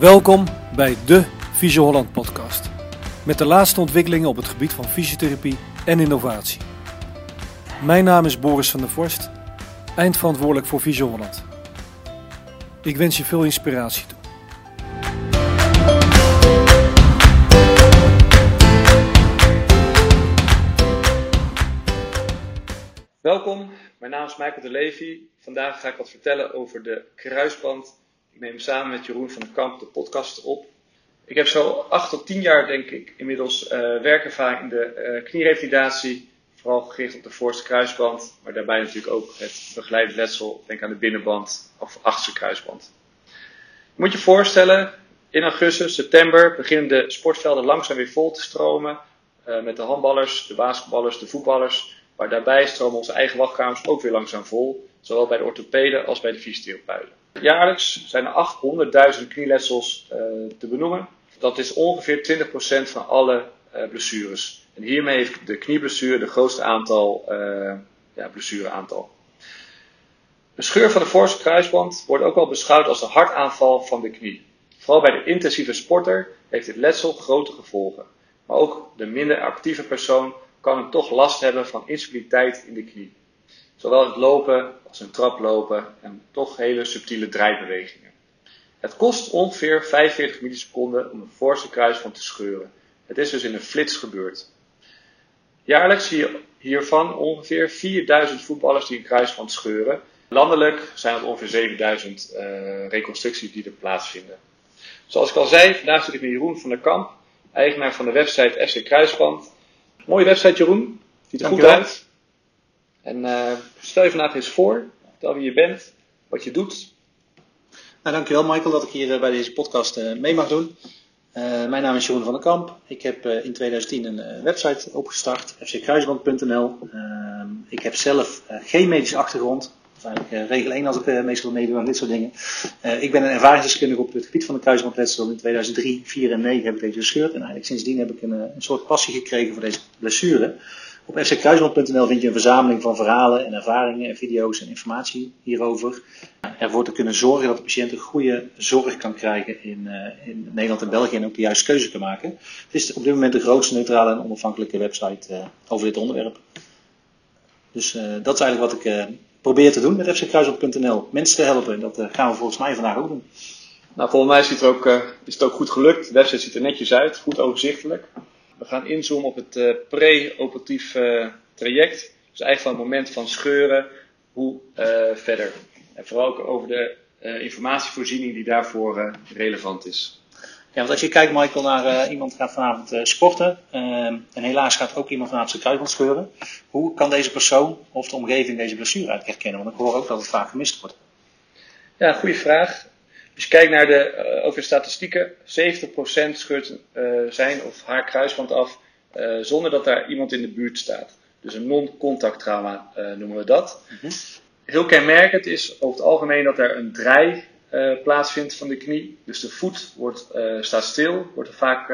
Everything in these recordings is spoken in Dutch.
Welkom bij de Visio Holland podcast. Met de laatste ontwikkelingen op het gebied van fysiotherapie en innovatie. Mijn naam is Boris van der Vorst, eindverantwoordelijk voor Visio Holland. Ik wens je veel inspiratie toe. Welkom, mijn naam is Michael de Levy. Vandaag ga ik wat vertellen over de kruisband. Neem samen met Jeroen van den Kamp de podcast op. Ik heb zo 8 tot 10 jaar, denk ik, inmiddels uh, werkervaring in de uh, knierevalidatie. Vooral gericht op de voorste kruisband, maar daarbij natuurlijk ook het begeleid letsel. Denk aan de binnenband of achterste kruisband. Je moet je voorstellen, in augustus, september beginnen de sportvelden langzaam weer vol te stromen. Uh, met de handballers, de basketballers, de voetballers. Maar daarbij stromen onze eigen wachtkamers ook weer langzaam vol, zowel bij de orthopeden als bij de fysiotherapeuten. Jaarlijks zijn er 800.000 knieletsels uh, te benoemen. Dat is ongeveer 20% van alle uh, blessures. En hiermee heeft de knieblessure de grootste aantal uh, ja, blessureaantal. Een scheur van de voorste kruisband wordt ook wel beschouwd als de hartaanval van de knie. Vooral bij de intensieve sporter heeft dit letsel grote gevolgen. Maar ook de minder actieve persoon kan hem toch last hebben van instabiliteit in de knie. Zowel het lopen als een trap lopen en toch hele subtiele draaibewegingen. Het kost ongeveer 45 milliseconden om een voorste kruisband te scheuren. Het is dus in een flits gebeurd. Jaarlijks zie je hiervan ongeveer 4000 voetballers die een kruisband scheuren. Landelijk zijn het ongeveer 7000 uh, reconstructies die er plaatsvinden. Zoals ik al zei, vandaag zit ik met Jeroen van der Kamp, eigenaar van de website FC Kruisband. Mooie website Jeroen, ziet er goed uit. En uh, stel je vandaag eens voor, vertel wie je bent, wat je doet. Nou, dankjewel Michael dat ik hier uh, bij deze podcast uh, mee mag doen. mijn naam is Jeroen van der Kamp. Ik heb in 2010 een website opgestart, fckruisband.nl. Ik heb zelf geen medische achtergrond. Dat eigenlijk regel 1 als ik meestal meedoe aan dit soort dingen. ik ben een ervaringsdeskundige op het gebied van de kruisbandletsel. In 2003, 4 en 9 heb ik deze gescheurd. En eigenlijk sindsdien heb ik een, een soort passie gekregen voor deze blessure. Op fckruisband.nl vind je een verzameling van verhalen en ervaringen en video's en informatie hierover. Ervoor te kunnen zorgen dat de patiënt een goede zorg kan krijgen in, uh, in Nederland en België en ook de juiste keuze kan maken. Het is op dit moment de grootste neutrale en onafhankelijke website uh, over dit onderwerp. Dus uh, dat is eigenlijk wat ik probeer te doen met fckruisband.nl. Mensen te helpen. Dat gaan we volgens mij vandaag ook doen. Nou, volgens mij is het, ook, is het ook goed gelukt. De website ziet er netjes uit, goed overzichtelijk. We gaan inzoomen op het uh, pre-operatief uh, traject. Dus eigenlijk van het moment van scheuren, hoe uh, verder. En vooral ook over de informatievoorziening die daarvoor relevant is. Ja, want als je kijkt, Michael, naar iemand gaat vanavond sporten. en helaas gaat ook iemand vanavond zijn kruisband scheuren. Hoe kan deze persoon of de omgeving deze blessure uit herkennen? Want ik hoor ook dat het vaak gemist wordt. Ja, goede vraag. Als je kijkt naar de, uh, over de statistieken, 70% scheurt uh, zijn of haar kruisband af uh, zonder dat daar iemand in de buurt staat. Dus een non-contact trauma noemen we dat. Mm -hmm. Heel kenmerkend is over het algemeen dat er een draai plaatsvindt van de knie. Dus de voet wordt, staat stil, wordt er vaak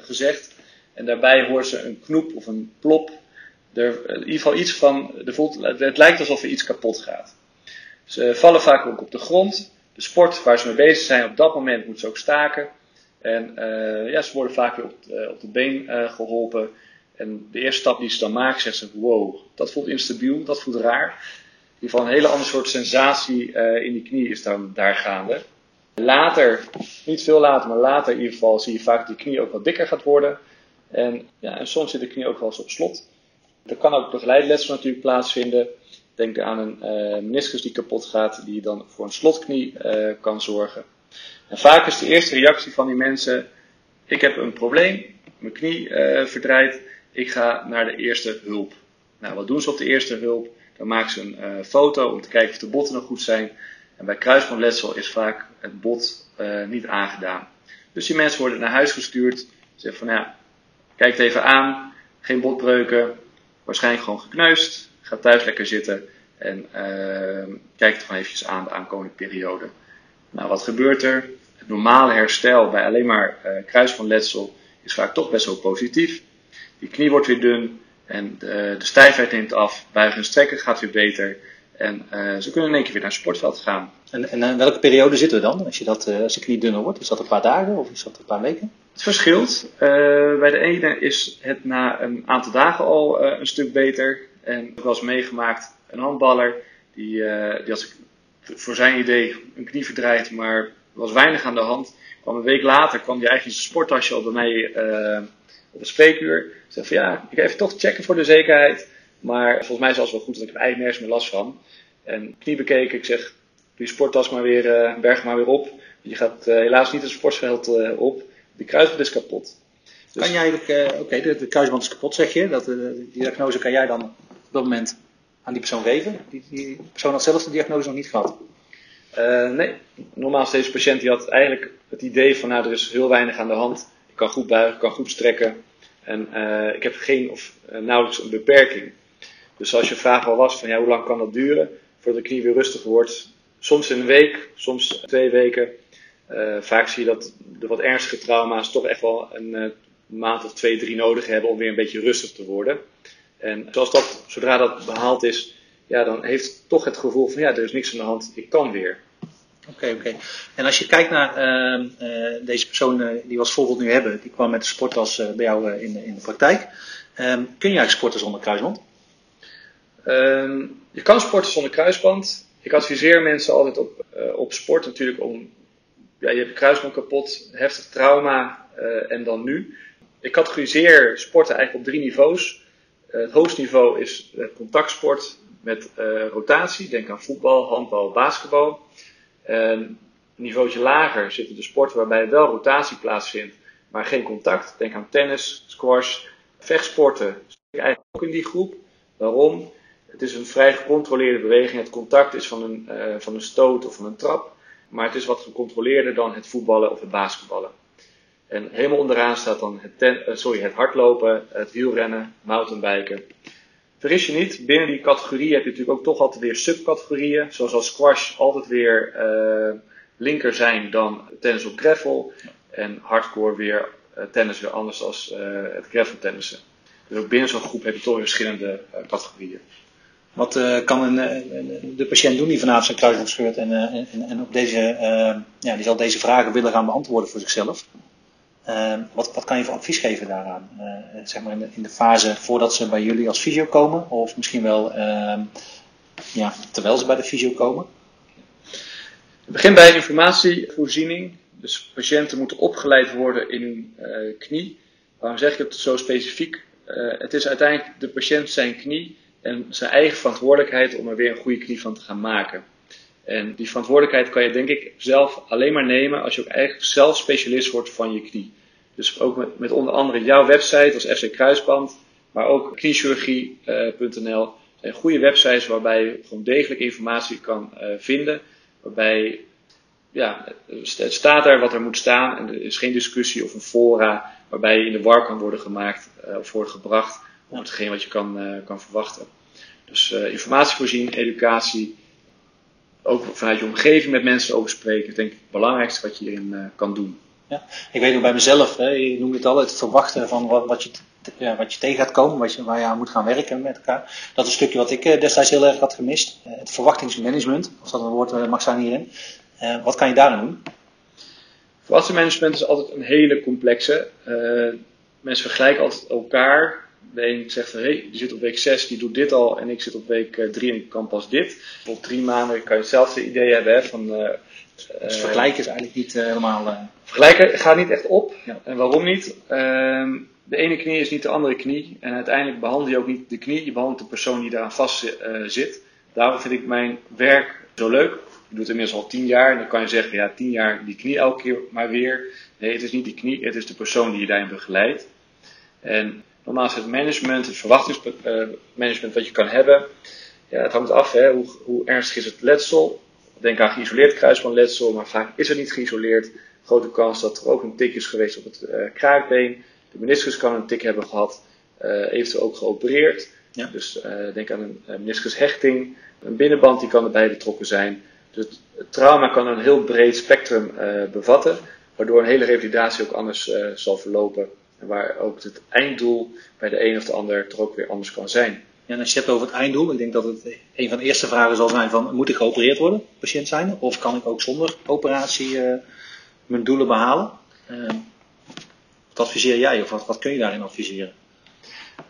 gezegd. En daarbij hoort ze een knoep of een plop. Er, in ieder geval iets van, de voet, het lijkt alsof er iets kapot gaat. Ze vallen vaak ook op de grond de sport waar ze mee bezig zijn, op dat moment moeten ze ook staken. En uh, ja, ze worden vaak weer op, uh, op de been uh, geholpen. En de eerste stap die ze dan maken, zegt ze: Wow, dat voelt instabiel, dat voelt raar. In ieder geval een hele ander soort sensatie in die knie is dan daar gaande. Later, niet veel later, maar later in ieder geval, zie je vaak dat die knie ook wat dikker gaat worden. En, ja, en soms zit de knie ook wel eens op slot. Er kan ook begeleidletsel natuurlijk plaatsvinden. Denk aan een uh, meniscus die kapot gaat, die dan voor een slotknie uh, kan zorgen. En vaak is de eerste reactie van die mensen: ik heb een probleem, mijn knie uh, verdraait, ik ga naar de eerste hulp. Nou, wat doen ze op de eerste hulp? Dan maken ze een foto om te kijken of de botten nog goed zijn. En bij kruisbandletsel is vaak het bot niet aangedaan. Dus die mensen worden naar huis gestuurd. Zeggen van ja, kijk het even aan, geen botbreuken, waarschijnlijk gewoon gekneusd. Ga thuis lekker zitten en uh, kijk het gewoon eventjes aan de aankomende periode. Nou, wat gebeurt er? Het normale herstel bij alleen maar uh, kruisbandletsel is vaak toch best wel positief. Die knie wordt weer dun en de, de stijfheid neemt af, buigen en strekken gaat weer beter. En ze kunnen in één keer weer naar het sportveld gaan. En, en in welke periode zitten we dan, als, je dat, als de knie dunner wordt? Is dat een paar dagen of is dat een paar weken? Het verschilt. bij de ene is het na een aantal dagen al een stuk beter. En ik was meegemaakt, een handballer, die, die had voor zijn idee een knie verdraaid, maar was weinig aan de hand. Kwam een week later kwam hij eigenlijk zijn sporttasje al bij mij uh, op het spreekuur. Ik zei van ja, ik ga even toch checken voor de zekerheid. Maar volgens mij is het wel goed, dat ik heb eigenlijk nergens meer last van. En knie bekeken, ik zeg, doe je sporttas maar weer, uh, berg maar weer op. Je gaat uh, helaas niet het sportveld op. De kruisband is kapot. Dus... Kan jij eigenlijk, oké, de, de, kruisband is kapot zeg je. Dat, die diagnose kan jij dan dat moment aan die persoon geven. Die, die persoon had zelf de diagnose nog niet gehad. Uh, nee, normaal deze patiënt die had eigenlijk het idee van nou er is heel weinig aan de hand. Ik kan goed buigen, ik kan goed strekken en uh, ik heb geen of uh, nauwelijks een beperking. Dus als je vraag al was van ja, hoe lang kan dat duren voordat de knie weer rustig wordt? Soms in een week, soms twee weken. vaak zie je dat de wat ernstige trauma's toch echt wel een maand of twee, drie nodig hebben om weer een beetje rustig te worden. En zoals dat, zodra dat behaald is, ja, dan heeft toch het gevoel van ja, er is niks aan de hand, ik kan weer. Oké, oké. En als je kijkt naar uh, uh, deze persoon uh, die we als voorbeeld nu hebben, die kwam met de sporttas bij jou in, in de praktijk. Um, kun je eigenlijk sporten zonder kruisband? Um, je kan sporten zonder kruisband. Ik adviseer mensen altijd op, op sport natuurlijk om, ja, je hebt je kruisband kapot, heftig trauma en dan nu. Ik categoriseer sporten eigenlijk op drie niveaus. Het hoogste niveau is contactsport, met uh, rotatie. Denk aan voetbal, handbal, basketbal. een niveautje lager zitten de sporten waarbij wel rotatie plaatsvindt, maar geen contact. Denk aan tennis, squash, vechtsporten. Eigenlijk ook in die groep. Waarom? Het is een vrij gecontroleerde beweging. Het contact is van een, van een stoot of van een trap. Maar het is wat gecontroleerder dan het voetballen of het basketballen. En helemaal onderaan staat dan het, uh, sorry, het hardlopen, het wielrennen, mountainbiken. Vergis je niet, binnen die categorie heb je natuurlijk ook toch altijd weer subcategorieën. Zoals als squash altijd weer uh, linker zijn dan tennis op gravel. En hardcore weer uh, tennis weer anders uh, het gravel tennissen. Dus ook binnen zo'n groep heb je toch verschillende categorieën. Wat kan een, de patiënt doen die vanavond zijn kruisband scheurt en, en, en op deze, ja, die zal deze vragen willen gaan beantwoorden voor zichzelf? Uh, wat, wat kan je voor advies geven daaraan? Uh, zeg maar in de, in de, fase voordat ze bij jullie als fysio komen, of misschien wel uh, ja, terwijl ze bij de fysio komen? Het begint bij informatievoorziening. Dus patiënten moeten opgeleid worden in hun uh, knie. Waarom zeg ik het zo specifiek? Uh, het is uiteindelijk de patiënt zijn knie en zijn eigen verantwoordelijkheid om er weer een goede knie van te gaan maken. En die verantwoordelijkheid kan je denk ik zelf alleen maar nemen als je ook eigenlijk zelf specialist wordt van je knie. Dus ook met, met onder andere jouw website als FC Kruisband, maar ook kniechirurgie.nl uh, zijn goede websites waarbij je gewoon degelijk informatie kan uh, vinden. Waarbij ja, het staat er wat er moet staan en er is geen discussie of een fora waarbij je in de war kan worden gemaakt uh, of wordt gebracht op hetgeen wat je kan, kan verwachten. Dus informatie voorzien, educatie, ook vanuit je omgeving met mensen over spreken, is denk ik het belangrijkste wat je hierin uh, kan doen. Ja, ik weet nog bij mezelf, hè, je noemt het al, het verwachten van wat, wat, je, ja, wat je tegen gaat komen, wat je, waar je aan moet gaan werken met elkaar. Dat is een stukje wat ik uh, destijds heel erg had gemist. Uh, het verwachtingsmanagement, als dat een woord mag zijn hierin. wat kan je daarin doen? Verwachtingsmanagement is altijd een hele complexe. mensen vergelijken altijd elkaar de een zegt van hé, hey, die zit op week 6, die doet dit al en ik zit op week 3 en ik kan pas dit. Op drie maanden kan je hetzelfde idee hebben hè, van... Uh, dus vergelijken is eigenlijk niet helemaal... Vergelijken gaat niet echt op. Ja. En waarom niet? Ehm, de ene knie is niet de andere knie. En uiteindelijk behandel je ook niet de knie, je behandelt de persoon die daaraan vast zit. Daarom vind ik mijn werk zo leuk. Ik doe het inmiddels al tien jaar. En dan kan je zeggen, ja, tien jaar die knie elke keer maar weer. Nee, het is niet die knie, het is de persoon die je daarin begeleidt. En Normaal is het management, het verwachtingsmanagement wat je kan hebben. Ja, het hangt af, hè, hoe, hoe ernstig is het letsel. Denk aan geïsoleerd kruisbandletsel, maar vaak is het niet geïsoleerd. Grote kans dat er ook een tik is geweest op het uh, kraakbeen. De meniscus kan een tik hebben gehad, uh, eventueel ook geopereerd. Ja. Dus uh, denk aan een meniscushechting. Een binnenband die kan erbij betrokken zijn. Dus het trauma kan een heel breed spectrum bevatten, waardoor een hele revalidatie ook anders zal verlopen waar ook het einddoel bij de een of de ander toch ook weer anders kan zijn. Ja, en als je het hebt over het einddoel, ik denk dat het een van de eerste vragen zal zijn van, moet ik geopereerd worden, patiënt zijn, of kan ik ook zonder operatie uh, mijn doelen behalen? Uh, wat adviseer jij of wat, wat kun je daarin adviseren?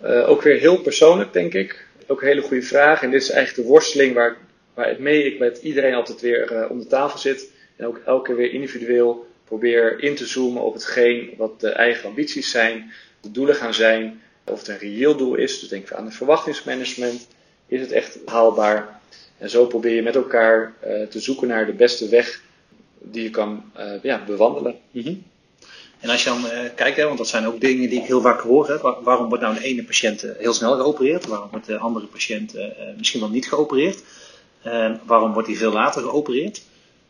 Uh, ook weer heel persoonlijk, denk ik. Ook een hele goede vraag. En dit is eigenlijk de worsteling waar, waar het mee ik met iedereen altijd weer om de tafel zit. En ook elke keer weer individueel probeer in te zoomen op hetgeen wat de eigen ambities zijn, de doelen gaan zijn. Of het een reëel doel is, dus denk aan het verwachtingsmanagement. Is het echt haalbaar? En zo probeer je met elkaar uh, te zoeken naar de beste weg die je kan uh, ja, bewandelen. -hmm. En als je dan uh, kijkt, hè, want dat zijn ook dingen die ik heel vaak hoor. Waarom wordt nou de ene patiënt heel snel geopereerd? Waarom wordt de andere patiënt misschien wel niet geopereerd? waarom wordt hij veel later geopereerd?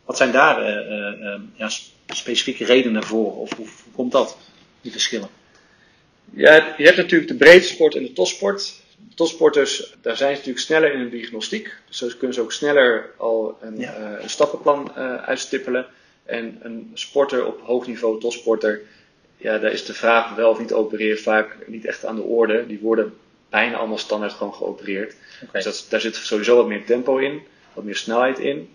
Wat zijn daar ja, specifieke redenen voor? Of hoe komt dat, die verschillen? Ja, je hebt natuurlijk de breedte sport en de topsport. De topsporters, daar zijn ze natuurlijk sneller in hun diagnostiek. Dus zo kunnen ze ook sneller al een, ja. uh, een stappenplan uh, uitstippelen. En een sporter op hoog niveau, topsporter, ja, daar is de vraag wel of niet opereren vaak niet echt aan de orde. Die worden bijna allemaal standaard gewoon geopereerd. Okay. Dus dat, daar zit sowieso wat meer tempo in, wat meer snelheid in.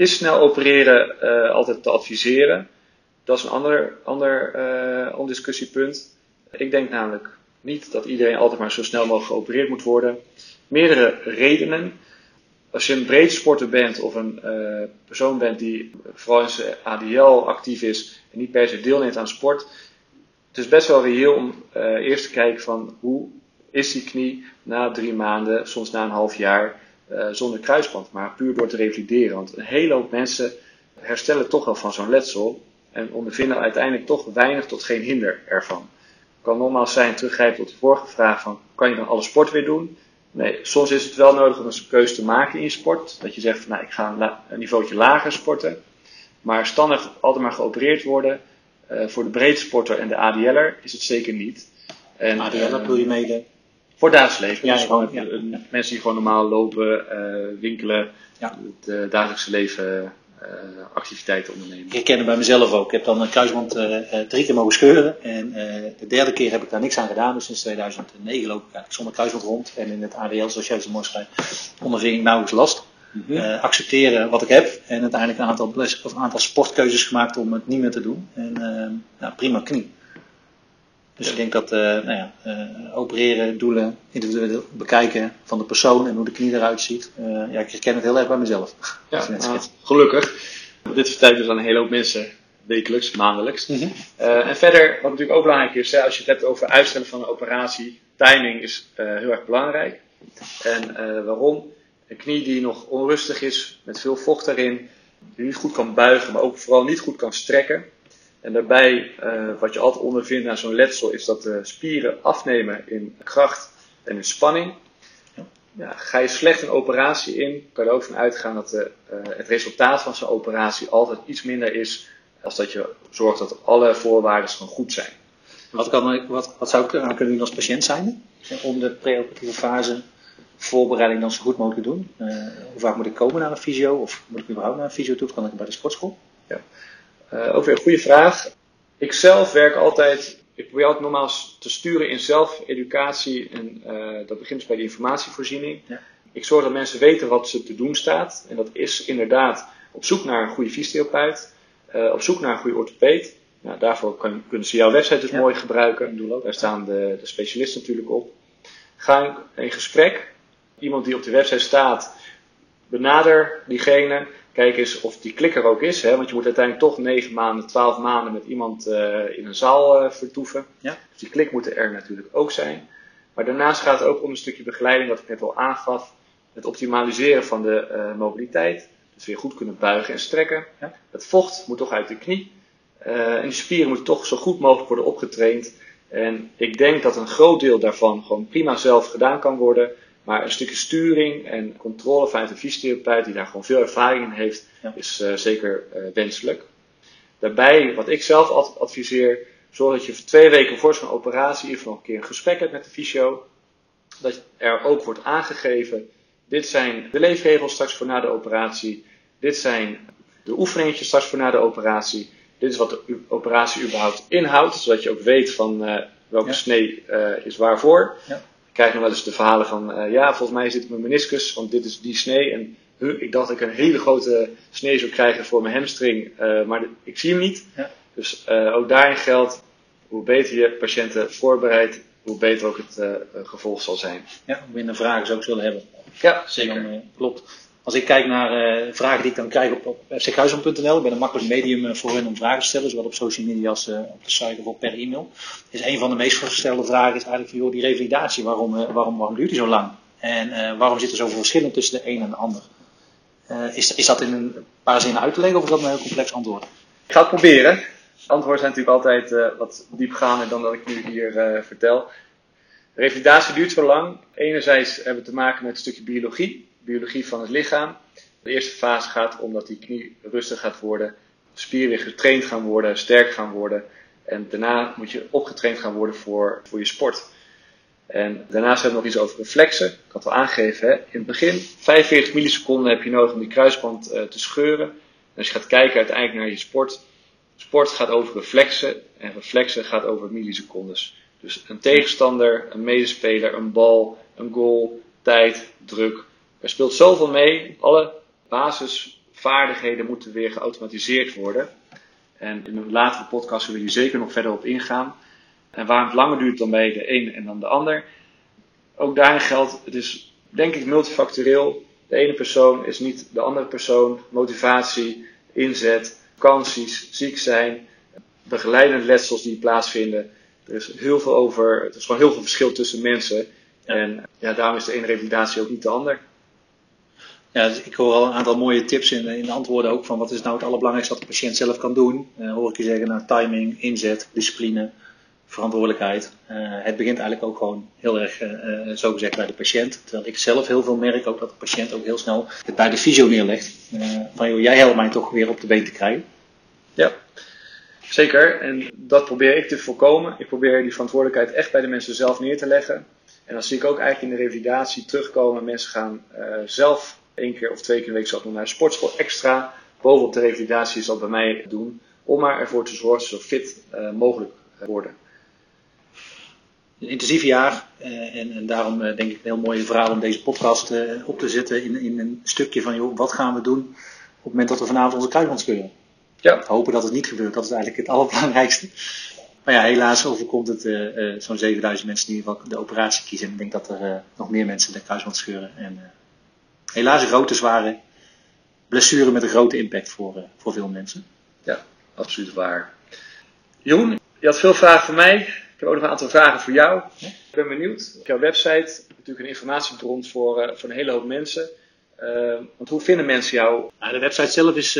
Is snel opereren uh, altijd te adviseren? Dat is een ander, ander, ander discussiepunt. Ik denk namelijk niet dat iedereen altijd maar zo snel mogelijk geopereerd moet worden. Meerdere redenen. Als je een breed sporter bent of een uh, persoon bent die vooral in zijn ADL actief is en niet per se deelneemt aan sport, het is best wel reëel om uh, eerst te kijken van hoe is die knie na drie maanden, soms na een half jaar, uh, zonder kruisband, maar puur door te revalideren. Want een hele hoop mensen herstellen toch wel van zo'n letsel en ondervinden uiteindelijk toch weinig tot geen hinder ervan kan nogmaals zijn, teruggrijpen tot de vorige vraag van, kan je dan alle sport weer doen? Nee, soms is het wel nodig om een keuze te maken in sport. Dat je zegt van, nou, ik ga een, een niveautje lager sporten. Maar standaard altijd maar geopereerd worden. Uh, voor de breedsporter en de ADL'er is het zeker niet. En, ADL'er uh, je mee de... Voor dagelijks leven. Dus gewoon, mensen die gewoon normaal lopen, uh, winkelen, het dagelijkse leven uh, activiteiten ondernemen. Ik herken het bij mezelf ook. Ik heb dan een kruisband uh, drie keer mogen scheuren. En de derde keer heb ik daar niks aan gedaan. Dus sinds 2009 loop ik eigenlijk zonder kruisband rond. En in het ADL, zoals jij zo mooi schrijft, onderving ik nauwelijks last. Mm -hmm. accepteren wat ik heb. En uiteindelijk een aantal, of een aantal sportkeuzes gemaakt om het niet meer te doen. En nou, prima knie. Dus ja. ik denk dat uh, nou ja, uh, opereren, doelen, individueel bekijken van de persoon en hoe de knie eruit ziet. Uh, ja, ik herken het heel erg bij mezelf. Ja, nou, gelukkig. Dit vertelt dus aan een hele hoop mensen wekelijks, maandelijks. Mm -hmm. en verder, wat natuurlijk ook belangrijk is, hè, als je het hebt over uitstellen van een operatie, timing is heel erg belangrijk. En waarom? Een knie die nog onrustig is, met veel vocht erin, die niet goed kan buigen, maar ook vooral niet goed kan strekken en daarbij, uh, wat je altijd ondervindt aan zo'n letsel, is dat de spieren afnemen in kracht en in spanning. Ja, ga je slecht een operatie in, kan je er ook van uitgaan dat de, uh, het resultaat van zo'n operatie altijd iets minder is als dat je zorgt dat alle voorwaarden gewoon goed zijn. Wat, kan, wat, wat zou ik aan kunnen doen als patiënt zijn? Om de preoperatieve fase voorbereiding dan zo goed mogelijk te doen? Uh, hoe vaak moet ik komen naar een fysio? Of moet ik überhaupt naar een fysio toe? Of kan ik bij de sportschool? Ja. Uh, ook weer een goede vraag. Ik zelf werk altijd, ik probeer altijd normaal te sturen in zelfeducatie en uh, dat begint dus bij de informatievoorziening. Ja. Ik zorg dat mensen weten wat ze te doen staat en dat is inderdaad op zoek naar een goede fysiotherapeut, uh, op zoek naar een goede orthopeed. Nou, daarvoor kan, kunnen ze jouw website dus ja. mooi gebruiken. Daar staan de, de specialisten natuurlijk op. Ga in gesprek. Iemand die op de website staat, benader diegene Kijk eens of die klikker ook is, hè, want je moet uiteindelijk toch 9 maanden, 12 maanden met iemand uh, in een zaal uh, vertoeven. Ja. Dus die klik moet er natuurlijk ook zijn. Maar daarnaast gaat het ook om een stukje begeleiding, wat ik net al aangaf. Het optimaliseren van de uh, mobiliteit. Dus weer goed kunnen buigen en strekken. Ja. Het vocht moet toch uit de knie. en die spieren moeten toch zo goed mogelijk worden opgetraind. En ik denk dat een groot deel daarvan gewoon prima zelf gedaan kan worden. Maar een stukje sturing en controle vanuit een fysiotherapeut die daar gewoon veel ervaring in heeft, ja. is uh, zeker uh, wenselijk. Daarbij, wat ik zelf altijd adviseer, zorg dat je voor twee weken voor zo'n operatie ieder geval een keer een gesprek hebt met de fysio. Dat er ook wordt aangegeven, dit zijn de leefregels straks voor na de operatie. Dit zijn de oefeningetjes straks voor na de operatie. Dit is wat de operatie überhaupt inhoudt, zodat je ook weet van uh, welke ja. snee is waarvoor. Ja krijg nog wel eens de verhalen van, ja, volgens mij zit mijn meniscus, want dit is die snee. En ik dacht dat ik een hele grote snee zou krijgen voor mijn hamstring, maar ik zie hem niet. Ja. Dus ook daarin geldt, hoe beter je patiënten voorbereidt, hoe beter ook het gevolg zal zijn. Ja, hoe minder vragen ze ook zullen hebben. Ja, zeker. Dan, klopt. Als ik kijk naar uh, vragen die ik dan krijg op, op fckhuizen.nl, ik ben een makkelijk medium uh, voor hun om vragen te stellen, zowel op social media als uh, op de site of per e-mail. Is een van de meest gestelde vragen is eigenlijk joh, die revalidatie, waarom, waarom, duurt die zo lang? En waarom zit er zoveel verschillen tussen de een en de ander? is, is dat in een paar zinnen uit te leggen of is dat een heel complex antwoord? Ik ga het proberen. Antwoorden zijn natuurlijk altijd wat diepgaander dan dat ik nu hier vertel. Revalidatie duurt zo lang. Enerzijds hebben we te maken met een stukje biologie biologie van het lichaam. De eerste fase gaat om dat die knie rustig gaat worden, spieren weer getraind gaan worden, sterk gaan worden. En daarna moet je opgetraind gaan worden voor, voor je sport. En daarnaast hebben we nog iets over reflexen. Ik had al aangegeven, hè? in het begin 45 milliseconden heb je nodig om die kruisband uh, te scheuren. En als je gaat kijken uiteindelijk naar je sport, sport gaat over reflexen en reflexen gaat over millisecondes. Dus een tegenstander, een medespeler, een bal, een goal, tijd, druk, er speelt zoveel mee. Alle basisvaardigheden moeten weer geautomatiseerd worden. En in een latere podcast zullen we hier zeker nog verder op ingaan. En waarom het langer duurt dan bij de een en dan de ander. Ook daarin geldt, het is denk ik multifactorieel. De ene persoon is niet de andere persoon. Motivatie, inzet, vakanties, ziek zijn, begeleidende letsels die plaatsvinden. Er is heel veel over, er is gewoon heel veel verschil tussen mensen. En ja, daarom is de ene revalidatie ook niet de ander. Ja, dus ik hoor al een aantal mooie tips in, in de antwoorden ook van wat is nou het allerbelangrijkste wat de patiënt zelf kan doen. Uh, hoor ik je zeggen, nou, timing, inzet, discipline, verantwoordelijkheid. Uh, het begint eigenlijk ook gewoon heel erg, uh, zo gezegd, bij de patiënt. Terwijl ik zelf heel veel merk ook dat de patiënt ook heel snel het bij de fysio neerlegt. van jij helpt mij toch weer op de been te krijgen. Ja, zeker. En dat probeer ik te voorkomen. Ik probeer die verantwoordelijkheid echt bij de mensen zelf neer te leggen. En dan zie ik ook eigenlijk in de revalidatie terugkomen. Mensen gaan zelf één keer of twee keer in de week zelf nog naar de sportschool extra. Bovenop de revalidatie zal bij mij doen. Om maar ervoor te zorgen zo fit uh, mogelijk worden. Een intensief jaar. Uh, en, en, daarom uh, denk ik een heel mooie verhaal om deze podcast op te zetten. In, in een stukje van joh, wat gaan we doen op het moment dat we vanavond onze kruisband scheuren. Ja. Hopen dat het niet gebeurt. Dat is eigenlijk het allerbelangrijkste. Maar ja, helaas overkomt het zo'n 7000 mensen die in ieder geval de operatie kiezen. En ik denk dat er nog meer mensen de kruisband scheuren. En helaas een grote, zware blessure met een grote impact voor, uh, voor veel mensen. Ja, absoluut waar. Jeroen, je had veel vragen voor mij. Ik heb ook nog een aantal vragen voor jou. Ik ben benieuwd. Op jouw website natuurlijk een informatiebron voor, uh, voor een hele hoop mensen. Uh, want hoe vinden mensen jou? Nou, de website zelf is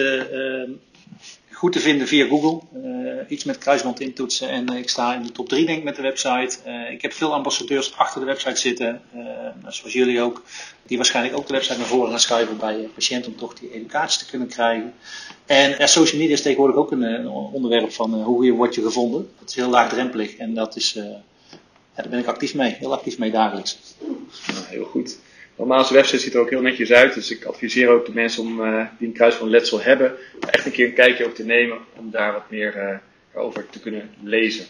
goed te vinden via Google. Uh, iets met kruisband intoetsen en ik sta in de top 3 denk ik met de website. Uh, ik heb veel ambassadeurs achter de website zitten, uh, zoals jullie ook, die waarschijnlijk ook de website naar voren gaan schuiven bij patiënten om toch die educatie te kunnen krijgen. En social media is tegenwoordig ook een, onderwerp van hoe je word je gevonden. Dat is heel laagdrempelig en dat is, ja, daar ben ik actief mee, heel actief mee dagelijks. Nou, heel goed. Normaal, zijn website ziet er ook heel netjes uit. Dus ik adviseer ook de mensen om, uh, die een kruis van letsel hebben, echt een keer een kijkje op te nemen om daar wat meer uh, over te kunnen lezen.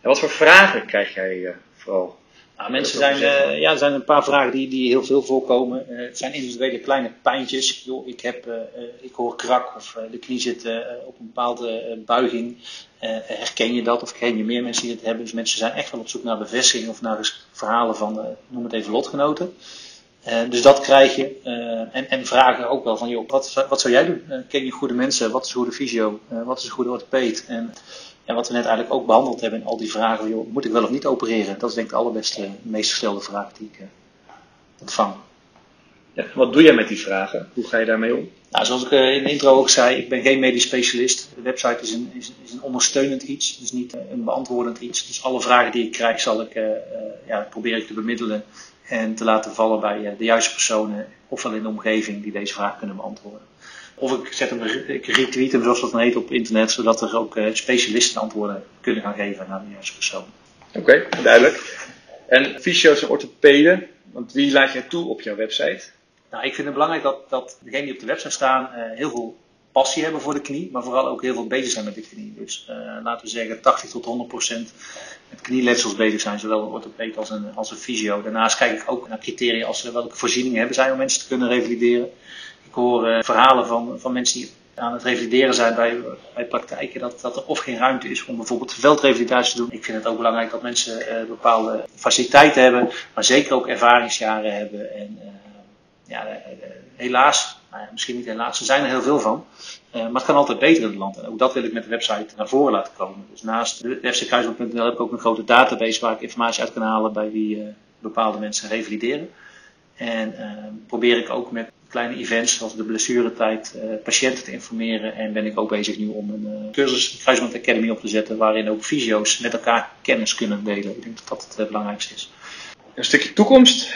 En wat voor vragen krijg jij uh, vooral? Nou, mensen zijn, ja, er zijn een paar vragen die, die heel veel voorkomen. het zijn individuele kleine pijntjes. Yo, ik, heb, ik hoor krak of de knie zit op een bepaalde buiging. herken je dat of ken je meer mensen die het hebben? Dus mensen zijn echt wel op zoek naar bevestiging of naar verhalen van, noem het even, lotgenoten. Uh, dus dat krijg je. Uh, en, en vragen ook wel van, joh, wat, wat zou jij doen? Uh, ken je goede mensen? Wat is een goede fysio? wat is een goede orthopeed? En, en wat we net eigenlijk ook behandeld hebben in al die vragen, joh, moet ik wel of niet opereren? Dat is denk ik de allerbeste, meest gestelde vraag die ik ontvang. Ja, wat doe jij met die vragen? Hoe ga je daarmee om? Nou, zoals ik in de intro ook zei, ik ben geen medisch specialist. De website is een, is, is een ondersteunend iets, dus niet een beantwoordend iets. Dus alle vragen die ik krijg, zal ik, ja, probeer ik te bemiddelen en te laten vallen bij eh, de juiste personen, ofwel in de omgeving die deze vraag kunnen beantwoorden. Of ik, zet hem, ik retweet hem, zoals dat dan heet, op internet, zodat er ook eh, specialisten antwoorden kunnen gaan geven aan de juiste persoon. Oké, duidelijk. En fysio's en orthopeden, want wie laat jij toe op jouw website? Nou, ik vind het belangrijk dat, dat degenen die op de website staan uh, heel veel passie hebben voor de knie, maar vooral ook heel veel bezig zijn met de knie. Dus laten we zeggen 80 tot 100 procent met knieletsels bezig zijn, zowel een orthopeed als een, als een fysio. Daarnaast kijk ik ook naar criteria als welke voorzieningen hebben zij om mensen te kunnen revalideren. Ik hoor verhalen van, van mensen die aan het revalideren zijn bij, bij praktijken, dat, dat er of geen ruimte is om bijvoorbeeld veldrevalidatie te doen. Ik vind het ook belangrijk dat mensen uh, bepaalde faciliteiten hebben, maar zeker ook ervaringsjaren hebben. En ja, uh, helaas, nou misschien niet helaas, er zijn er heel veel van. maar het kan altijd beter in het land. En ook dat wil ik met de website naar voren laten komen. Dus naast fckruisland.nl heb ik ook een grote database waar ik informatie uit kan halen bij wie bepaalde mensen revalideren. En probeer ik ook met kleine events zoals de blessuretijd patiënten te informeren. En ben ik ook bezig nu om een cursus Kruisband Academy op te zetten waarin ook fysio's met elkaar kennis kunnen delen. Ik denk dat dat het belangrijkste is. Een stukje toekomst.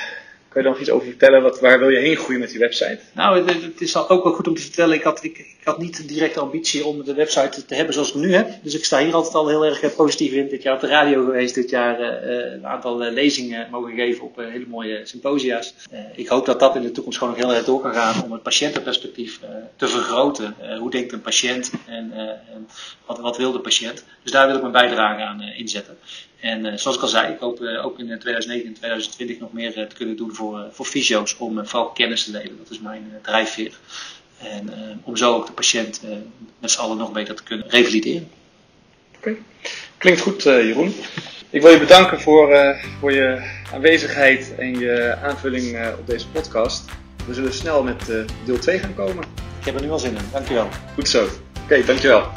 Kan je er nog iets over vertellen? Wat, waar wil je heen groeien met die website? Nou, het, het is ook wel goed om te vertellen. Ik had, ik, had niet direct de ambitie om de website te hebben zoals ik nu heb. Dus ik sta hier altijd al heel erg positief in. Dit jaar op de radio geweest, dit jaar uh, een aantal lezingen mogen geven op hele mooie symposia's. ik hoop dat dat in de toekomst gewoon nog heel erg door kan gaan om het patiëntenperspectief te vergroten. hoe denkt een patiënt en, en wat, wat wil de patiënt? Dus daar wil ik mijn bijdrage aan inzetten. En zoals ik al zei, ik hoop ook in 2019 en 2020 nog meer te kunnen doen voor, voor fysio's om vooral kennis te delen. Dat is mijn drijfveer. En om zo ook de patiënt met z'n allen nog beter te kunnen revalideren. Oké, klinkt goed Jeroen. Ik wil je bedanken voor, voor je aanwezigheid en je aanvulling op deze podcast. We zullen snel met deel 2 gaan komen. Ik heb er nu al zin in. Dankjewel. Goed zo. Oké, dankjewel.